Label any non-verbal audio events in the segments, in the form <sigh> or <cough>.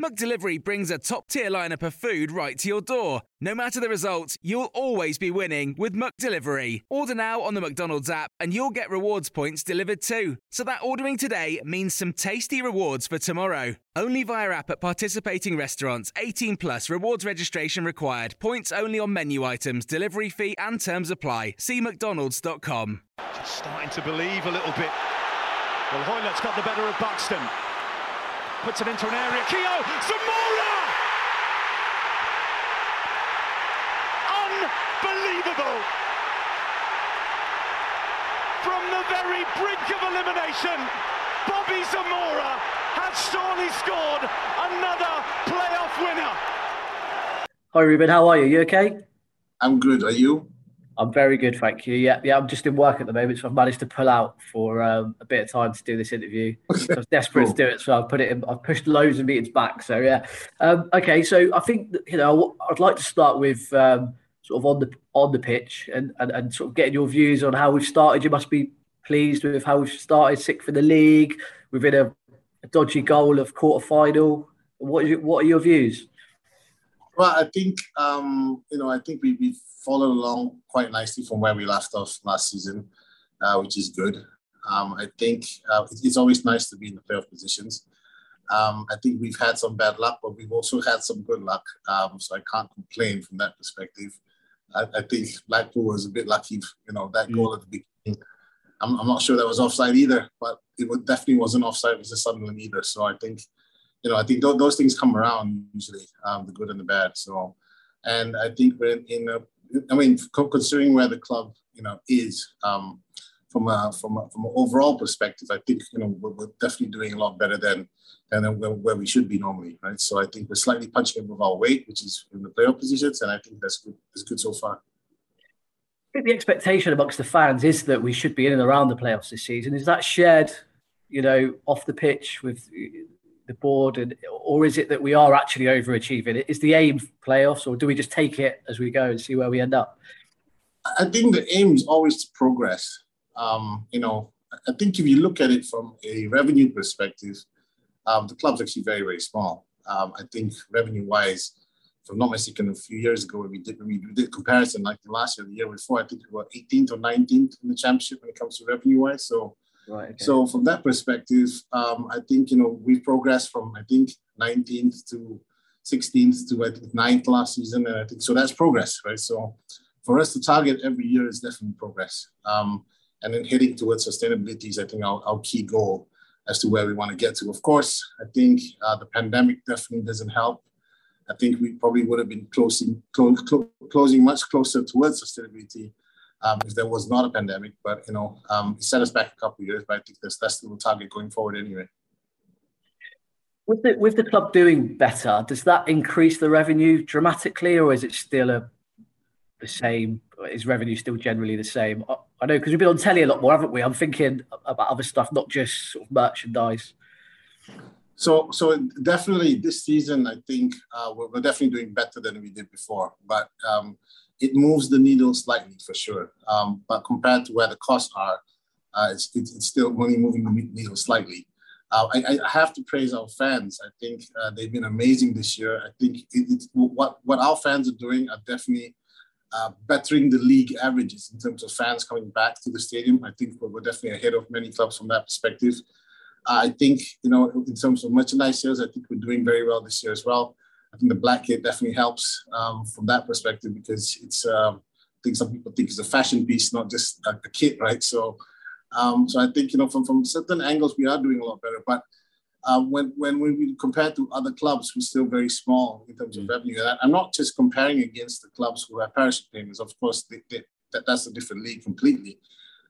McDelivery brings a top tier lineup of food right to your door. No matter the result, you'll always be winning with McDelivery. Order now on the McDonald's app and you'll get rewards points delivered too. So that ordering today means some tasty rewards for tomorrow. Only via app at participating restaurants. 18 plus rewards registration required. Points only on menu items, delivery fee and terms apply. See McDonald's.com. Just starting to believe a little bit. Well, Hoilett's got the better of Buxton. Puts it into an area. Keogh, Zamora! Unbelievable! From the very brink of elimination, Bobby Zamora has surely scored another playoff winner. Hi Ruben, how are you? You okay? I'm good. Are you? I'm very good, thank you. Yeah, yeah. I'm just in work at the moment, so I've managed to pull out for um, a bit of time to do this interview. <laughs> So I was desperate cool. to do it, so I've put it in. I've pushed loads of meetings back. So yeah. Um, okay, so I think you know I'd like to start with um, sort of on the on the pitch and, and and sort of getting your views on how we've started. You must be pleased with how we've started. Sixth for the league. We've a, a dodgy goal of quarter final. What is it, what are your views? Well, I think um, you know I think we we followed along quite nicely from where we left off last season, uh, which is good. Um, I think uh, it's always nice to be in the playoff positions. Um, I think we've had some bad luck, but we've also had some good luck. Um, so I can't complain from that perspective. I, I, think Blackpool was a bit lucky, you know, that goal at the beginning. I'm, I'm not sure that was offside either, but it definitely wasn't offside with the Sunderland either. So I think, you know, I think th- those things come around usually, um, the good and the bad. So, and I think we're in, in a I mean, considering where the club, you know, is um, from a from a, from an overall perspective, I think you know we're, we're definitely doing a lot better than than where, where, we should be normally, right? So I think we're slightly punching above our weight, which is in the playoff positions, and I think that's good. That's good so far. I think the expectation amongst the fans is that we should be in and around the playoffs this season. Is that shared, you know, off the pitch with the board, and or is it that we are actually overachieving? Is the aim playoffs, or do we just take it as we go and see where we end up? I think the aim is always to progress. Um, you know, I think if you look at it from a revenue perspective, um, the club's actually very, very small. Um, I think revenue-wise, if I'm not mistaken, a few years ago when we did when we did comparison, like the last year, the year before, I think we were 18th or 19th in the championship when it comes to revenue-wise. So Right. Okay. So from that perspective, um, I think you know we've progressed from I think 19th to 16th to I think 9th last season, and I think so that's progress, right? So for us to target every year is definitely progress, um, and then heading towards sustainability is I think our, our key goal as to where we want to get to. Of course, I think uh, the pandemic definitely doesn't help. I think we probably would have been closing clo- clo- closing much closer towards sustainability um, if there was not a pandemic. But you know, um, it set us back a couple of years. But I think that's that's the target going forward anyway. With the with the club doing better, does that increase the revenue dramatically, or is it still a the same? Is revenue still generally the same? I know because we've been on telly a lot more, haven't we? I'm thinking about other stuff, not just sort of merchandise. So, so definitely this season, I think uh, we're, we're, definitely doing better than we did before. But um, it moves the needle slightly for sure. Um, but compared to where the costs are, uh, it's, it's, still only moving the needle slightly. Uh, I, I, have to praise our fans. I think uh, they've been amazing this year. I think it, what, what our fans are doing are definitely uh, bettering the league averages in terms of fans coming back to the stadium. I think we're, we're definitely ahead of many clubs from that perspective. I think, you know, in terms of merchandise sales, I think we're doing very well this year as well. I think the black kit definitely helps um, from that perspective because it's, um, I think some people think it's a fashion piece, not just a, a kit, right? So, um, so I think, you know, from, from certain angles, we are doing a lot better. But um, when, when we compare to other clubs, we're still very small in terms of mm. revenue. And I'm not just comparing against the clubs who have parachute payments. Of course, they, they, that, that's a different league completely.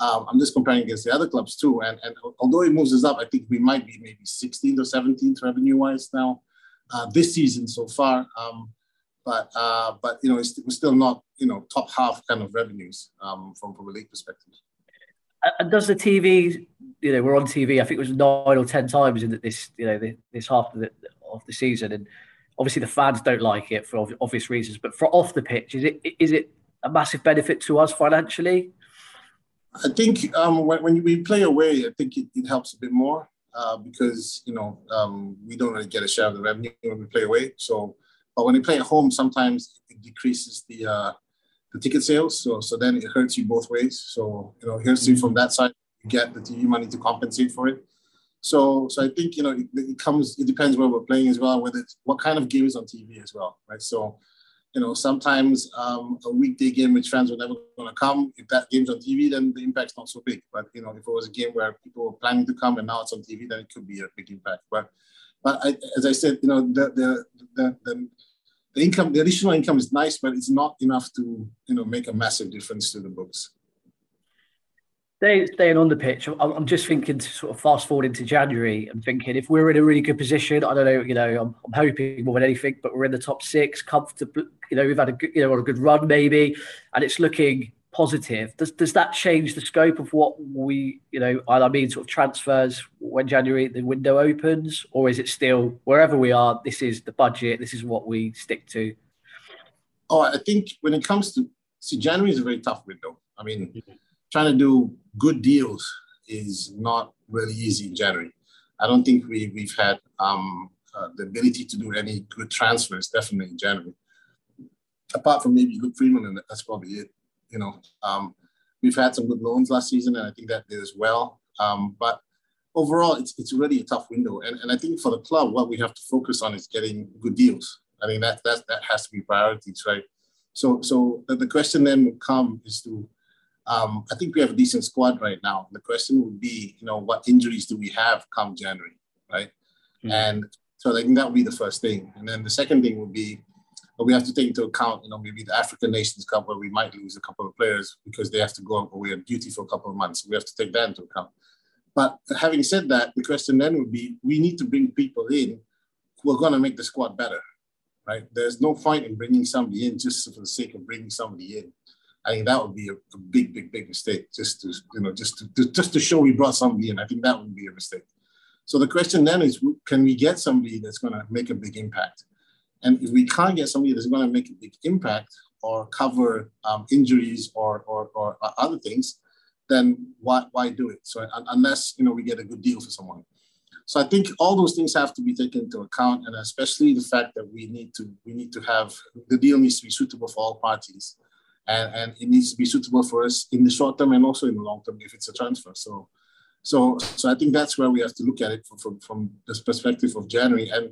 Um, I'm just comparing against the other clubs too. And, and although it moves us up, I think we might be maybe 16th or 17th revenue wise now uh, this season so far. Um, but uh, but you know, it's, we're still not you know top half kind of revenues um, from from a league perspective. And does the TV, you know, we're on TV. I think it was nine or ten times in this, you know, this half of the, of the season, and obviously the fans don't like it for obvious reasons. But for off the pitch, is it is it a massive benefit to us financially? I think um, when, when we play away, I think it, it helps a bit more uh, because you know um, we don't really get a share of the revenue when we play away. So, but when we play at home, sometimes it decreases the uh, the ticket sales. So, so then it hurts you both ways. So, you know, here's you from that side, you get the TV money to compensate for it. So, so I think you know it, it comes. It depends where we're playing as well, whether it's what kind of game is on TV as well, right? So you know, sometimes um, a weekday game which fans were never going to come, if that game's on TV, then the impact's not so big. But you know, if it was a game where people were planning to come and now it's on TV, then it could be a big impact. But but I, as I said, you know, the the, the the the income, the additional income is nice, but it's not enough to you know make a massive difference to the books staying on the pitch, I'm just thinking to sort of fast forward into January. I'm thinking if we're in a really good position, I don't know, you know, I'm, I'm hoping more than anything, but we're in the top six, comfortable. You know, we've had a good, you know, a good run maybe, and it's looking positive. Does does that change the scope of what we, you know, I mean, sort of transfers when January the window opens, or is it still wherever we are? This is the budget. This is what we stick to. Oh, I think when it comes to see, January is a very tough window. I mean. Trying to do good deals is not really easy in January. I don't think we, we've had um, uh, the ability to do any good transfers, definitely in January. Apart from maybe Luke Freeman, and that's probably it. You know, um, we've had some good loans last season, and I think that did as well. Um, but overall, it's, it's really a tough window. And, and I think for the club, what we have to focus on is getting good deals. I mean, that, that, that has to be priorities, right? So, so the, the question then would come is to um, I think we have a decent squad right now. The question would be, you know, what injuries do we have come January, right? Mm-hmm. And so I think that would be the first thing. And then the second thing would be, we have to take into account, you know, maybe the African Nations Cup where we might lose a couple of players because they have to go away on duty for a couple of months. We have to take that into account. But having said that, the question then would be, we need to bring people in who are going to make the squad better, right? There's no point in bringing somebody in just for the sake of bringing somebody in. I think that would be a, a, big, big, big mistake. Just to you know, just to, to, just to show we brought somebody in. I think that would be a mistake. So the question then is, can we get somebody that's going to make a big impact? And if we can't get somebody that's going to make a big impact or cover um, injuries or, or, or other things, then why, why do it? So unless you know we get a good deal for someone. So I think all those things have to be taken into account, and especially the fact that we need to we need to have the deal needs to be suitable for all parties and, and it needs to be suitable for us in the short term and also in the long term if it's a transfer. So, so, so I think that's where we have to look at it from, from, from this perspective of January. And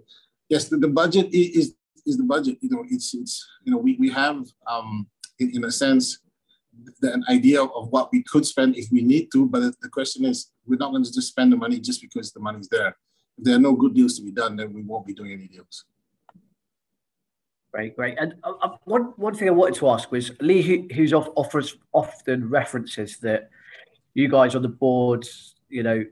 yes, the, the budget is is the budget. You know, it's it's you know we we have um, in, in a sense the, an idea of what we could spend if we need to, but the question is we're not going to just spend the money just because the money's there. If there are no good deals to be done, then we won't be doing any deals. Great, great. And uh, uh, one one thing I wanted to ask was Lee, who, who's off, offers often references that you guys on the board, you know,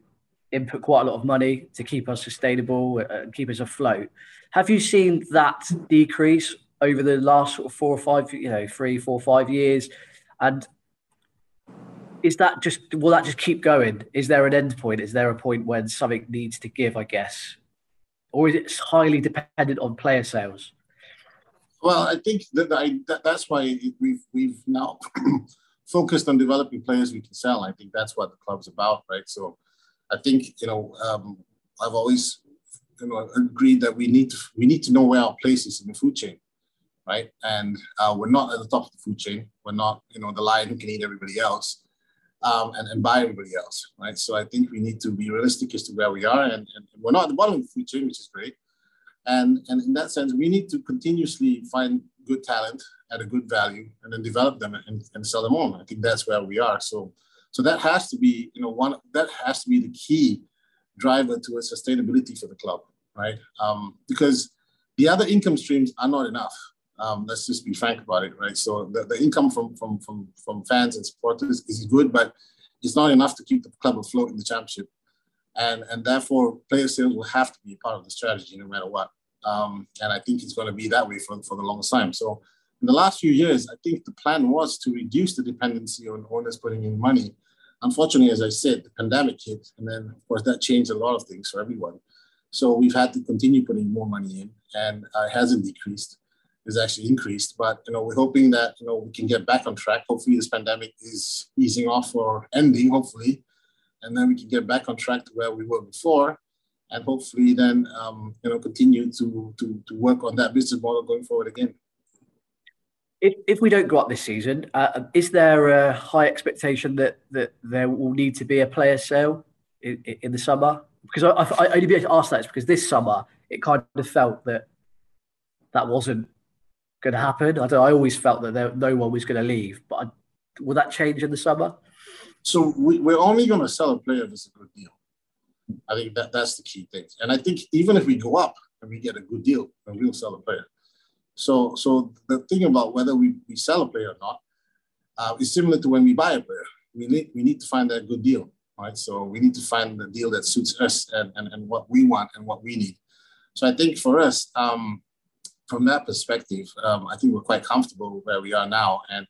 input quite a lot of money to keep us sustainable uh, and keep us afloat. Have you seen that decrease over the last sort of four or five, you know, three, four, five years? And is that just will that just keep going? Is there an end point? Is there a point when something needs to give? I guess, or is it highly dependent on player sales? Well, I think that, that that's why we've we've now <clears throat> focused on developing players we can sell. I think that's what the club's about, right? So, I think you know um, I've always you know agreed that we need to we need to know where our place is in the food chain, right? And uh, we're not at the top of the food chain. We're not you know the lion who can eat everybody else. um, and, and buy everybody else, right? So I think we need to be realistic as to where we are, and, and we're not at the bottom of the food chain, which is great. And, and in that sense, we need to continuously find good talent at a good value and then develop them and, and sell them on. I think that's where we are. So, so that has to be, you know, one that has to be the key driver to a sustainability for the club, right? Um, because the other income streams are not enough. Um, let's just be frank about it, right? So the, the income from, from from from fans and supporters is good, but it's not enough to keep the club afloat in the championship, and and therefore player sales will have to be part of the strategy no matter what. Um, and I think it's going to be that way for for the longest time. So in the last few years, I think the plan was to reduce the dependency on owners putting in money. Unfortunately, as I said, the pandemic hit, and then of course that changed a lot of things for everyone. So we've had to continue putting more money in, and uh, it hasn't decreased it's actually increased. But you know, we're hoping that you know we can get back on track. Hopefully, this pandemic is easing off or ending. Hopefully, and then we can get back on track to where we were before, and hopefully then um, you know continue to, to to work on that business model going forward again. If, if we don't go up this season, uh, is there a high expectation that that there will need to be a player sale in, in the summer? Because I, I, I only be able to ask that is because this summer it kind of felt that that wasn't going to happen. I, I always felt that there, no one was going to leave, but I, will that change in the summer? So we, we're only going to sell a player if it's a good deal. I think that that's the key thing. And I think even if we go up and we get a good deal, then we'll sell a player. So so the thing about whether we, we sell a player or not uh, is similar to when we buy a player. We need we need to find a good deal, right? So we need to find the deal that suits us and, and, and what we want and what we need. So I think for us, um, from that perspective, um, I think we're quite comfortable where we are now. And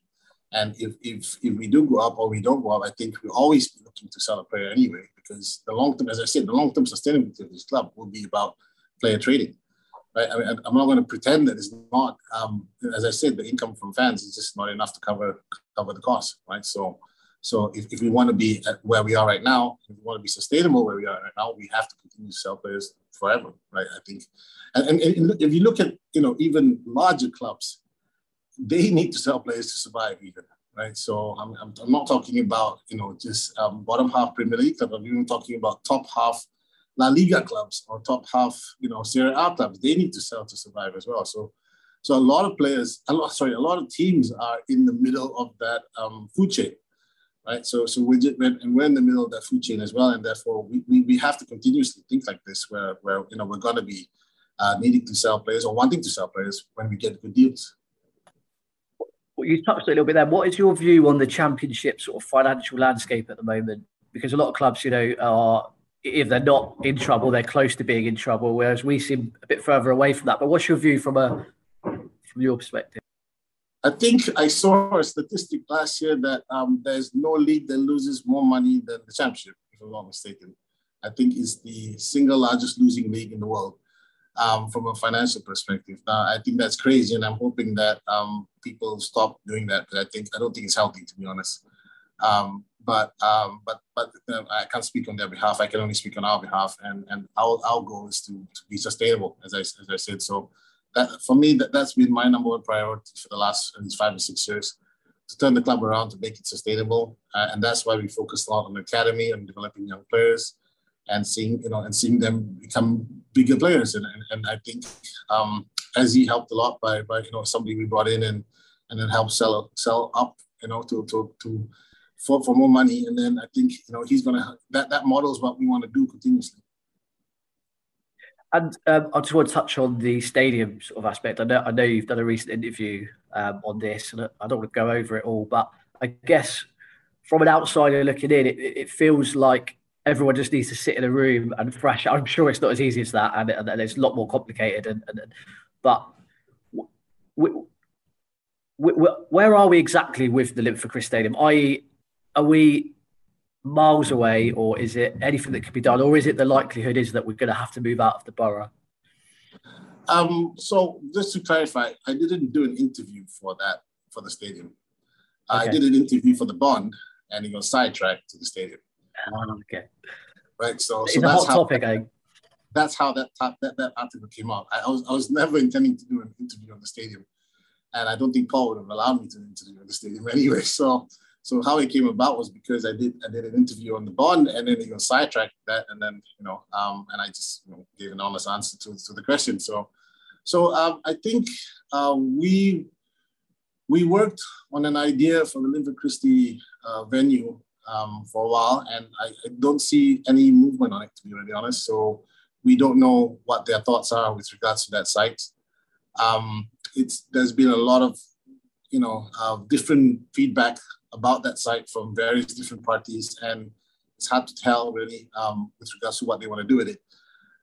and if, if if we do go up or we don't go up, I think we'll always looking to sell a player anyway, because the long term, as I said, the long term sustainability of this club will be about player trading. I, I'm not going to pretend that it's not. Um, as I said, the income from fans is just not enough to cover cover the cost, right? So, so if, if we want to be at where we are right now, if we want to be sustainable where we are right now, we have to continue to sell players forever, right? I think, and, and, and if you look at you know even larger clubs, they need to sell players to survive, even right. So I'm, I'm, I'm not talking about you know just um, bottom half Premier League club. I'm even talking about top half La Liga clubs or top half you know Serie A clubs. They need to sell to survive as well. So. So a lot of players, a lot, sorry, a lot of teams are in the middle of that um, food chain, right? So, so we're, just, and we're in the middle of that food chain as well, and therefore we, we, we have to continuously think like this, where, where you know we're to be uh, needing to sell players or wanting to sell players when we get good deals. Well, you touched a little bit there. What is your view on the championship sort of financial landscape at the moment? Because a lot of clubs, you know, are if they're not in trouble, they're close to being in trouble, whereas we seem a bit further away from that. But what's your view from a from your perspective? I think I saw a statistic last year that um, there's no league that loses more money than the championship, if I'm not mistaken. I think it's the single largest losing league in the world um, from a financial perspective. Now, I think that's crazy, and I'm hoping that um, people stop doing that. Because I think I don't think it's healthy, to be honest. Um, but um, but but uh, I can't speak on their behalf. I can only speak on our behalf, and and our, our goal is to, to be sustainable, as I as I said. So that, for me, that, that's been my number one priority for the last five or six years to turn the club around to make it sustainable. Uh, and that's why we focused a lot on the academy and developing young players and seeing, you know, and seeing them become bigger players. And, and, and I think um, Eze helped a lot by, by, you know, somebody we brought in and, and then help sell, sell up, you know, to, to, to, for, for more money. And then I think, you know, he's going to, that, that model is what we want to do continuously. And um, I just want to touch on the stadium sort of aspect. I know I know you've done a recent interview um, on this, and I don't want to go over it all, but I guess from an outsider looking in, it, it feels like everyone just needs to sit in a room and thrash. I'm sure it's not as easy as that, and, and it's a lot more complicated. And, and but we, we, where are we exactly with the Linford Stadium? I are we miles away, or is it anything that could be done, or is it the likelihood is that we're going to have to move out of the borough? Um, so just to clarify, I didn't do an interview for that for the stadium. Okay. I did an interview for the bond, and it got sidetracked to the stadium. Oh, okay. Right. So, it's so that's how, topic. I... That's how that, top, that that article came out. I, I, was I was never intending to do an interview on the stadium, and I don't think Paul would have allowed me to interview on the stadium <laughs> anyway. So So how it came about was because I did I did an interview on the bond, and then he got sidetracked that, and then you know, um, and I just you know, gave an honest answer to, to the question. So, so um, I think uh, we we worked on an idea for the Linford Christie uh, venue um, for a while, and I, I, don't see any movement on it to be really honest. So we don't know what their thoughts are with regards to that site. Um, it's there's been a lot of you know uh, different feedback about that site from various different parties, and it's hard to tell really um, with regards to what they want to do with it.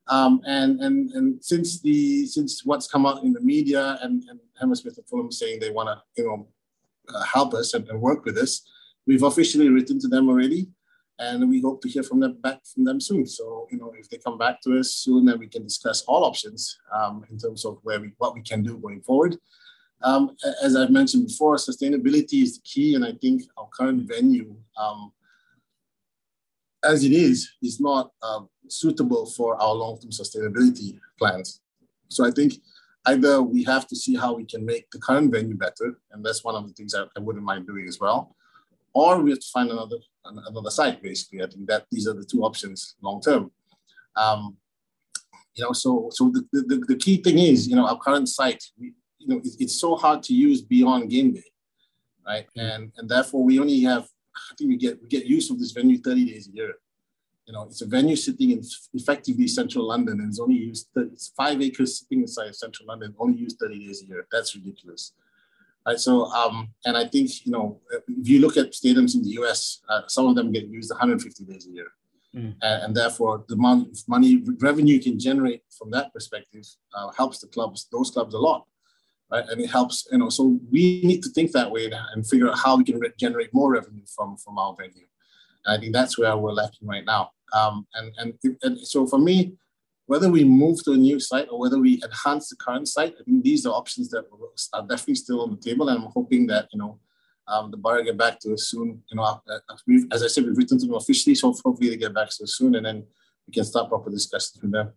Um, and and and since the since what's come out in the media and, and Hammersmith and Fulham saying they want to you know uh, help us and, and, work with us, we've officially written to them already, and we hope to hear from them back from them soon. So you know if they come back to us soon, then we can discuss all options um, in terms of where we what we can do going forward. Um, as I've mentioned before, sustainability is key, and I think our current venue, um, as it is, is not uh, suitable for our long-term sustainability plans. So I think either we have to see how we can make the current venue better, and that's one of the things I, I wouldn't mind doing as well, or we have to find another another site. Basically, I think that these are the two options long term. Um, you know, so so the, the, the key thing is, you know, our current site, we, you know, it's, it's so hard to use beyond game day, right? Mm-hmm. And and therefore we only have, I think we get we get use of this venue 30 days a year. You know, it's a venue sitting in effectively central London and it's only used, 30, it's five acres sitting inside central London, only used 30 days a year. That's ridiculous. Right, so, um, and I think, you know, if you look at stadiums in the US, uh, some of them get used 150 days a year. Mm. And, and, therefore, the money, money revenue you can generate from that perspective uh, helps the clubs, those clubs a lot right? And it helps, you know, so we need to think that way and figure out how we can re- generate more revenue from, from our venue. And I think that's where we're lacking right now. Um, and, and, and so for me, whether we move to a new site or whether we enhance the current site, I think these are options that are definitely still on the table. And I'm hoping that, you know, um, the borough get back to us soon. You know, uh, as I said, we've written to them officially, so hopefully they get back to us soon, and then we can start proper discussions with them.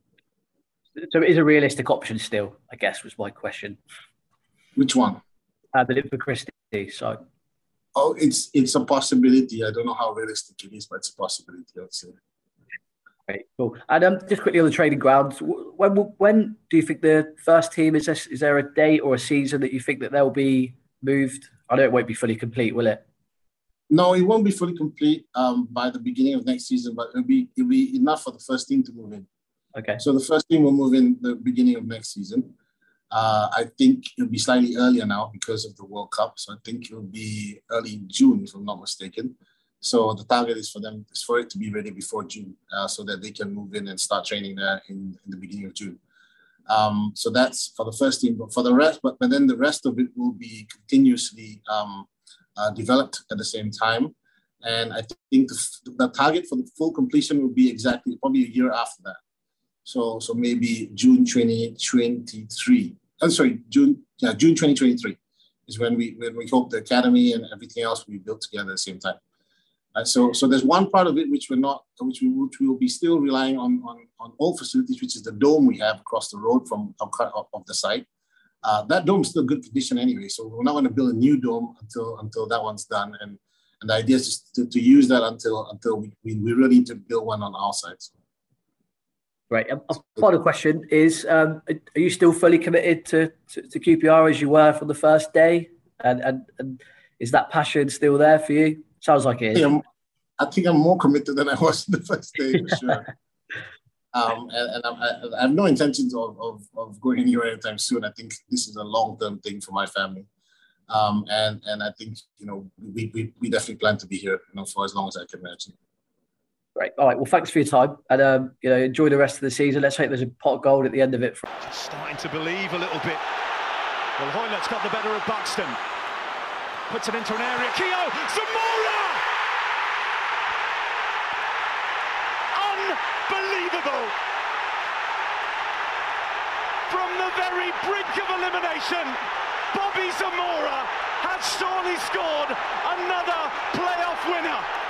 So it is a realistic option still, I guess, was my question. Which one? Uh, the Linford Christie So, Oh, it's it's a possibility. I don't know how realistic it is, but it's a possibility. I'd say. Great, cool. And um, just quickly on the training grounds, when when do you think the first team is? This, is there a date or a season that you think that they'll be moved? I know it won't be fully complete, will it? No, it won't be fully complete um, by the beginning of next season, but it'll be it'll be enough for the first team to move in. Okay. So the first team will move in the beginning of next season. Uh, I think it'll be slightly earlier now because of the World Cup. So I think it'll be early June, if I'm not mistaken. So the target is for them is for it to be ready before June, uh, so that they can move in and start training there in, in the beginning of June. Um, so that's for the first team. But for the rest, but, but then the rest of it will be continuously um, uh, developed at the same time. And I think the, the target for the full completion will be exactly probably a year after that. So so maybe June 2023. I'm sorry, June, yeah, June 2023 is when we when we hope the academy and everything else will be built together at the same time. Uh, so so there's one part of it which we're not, which we which will be still relying on on on old facilities, which is the dome we have across the road from of, of the site. Uh, that dome is still good condition anyway, so we're not going to build a new dome until until that one's done. And and the idea is just to, to use that until until we, we, we really need to build one on our side. So. Right. A, final question is: um, Are you still fully committed to, to, to, QPR as you were from the first day? And, and, and is that passion still there for you? Sounds like it is. Yeah, I think I'm more committed than I was <laughs> the first day for sure. <laughs> um, and, and I, I, have no intentions of, of, of going anywhere anytime soon. I think this is a long term thing for my family. Um, and and I think you know we, we, we definitely plan to be here you know for as long as I can imagine. Great. All right. Well, thanks for your time, and um, you know, enjoy the rest of the season. Let's hope there's a pot of gold at the end of it. Just starting to believe a little bit. Well, Hoilett's got the better of Buxton. Puts it into an area. Keogh Zamora. Unbelievable. From the very brink of elimination, Bobby Zamora has surely scored another playoff winner.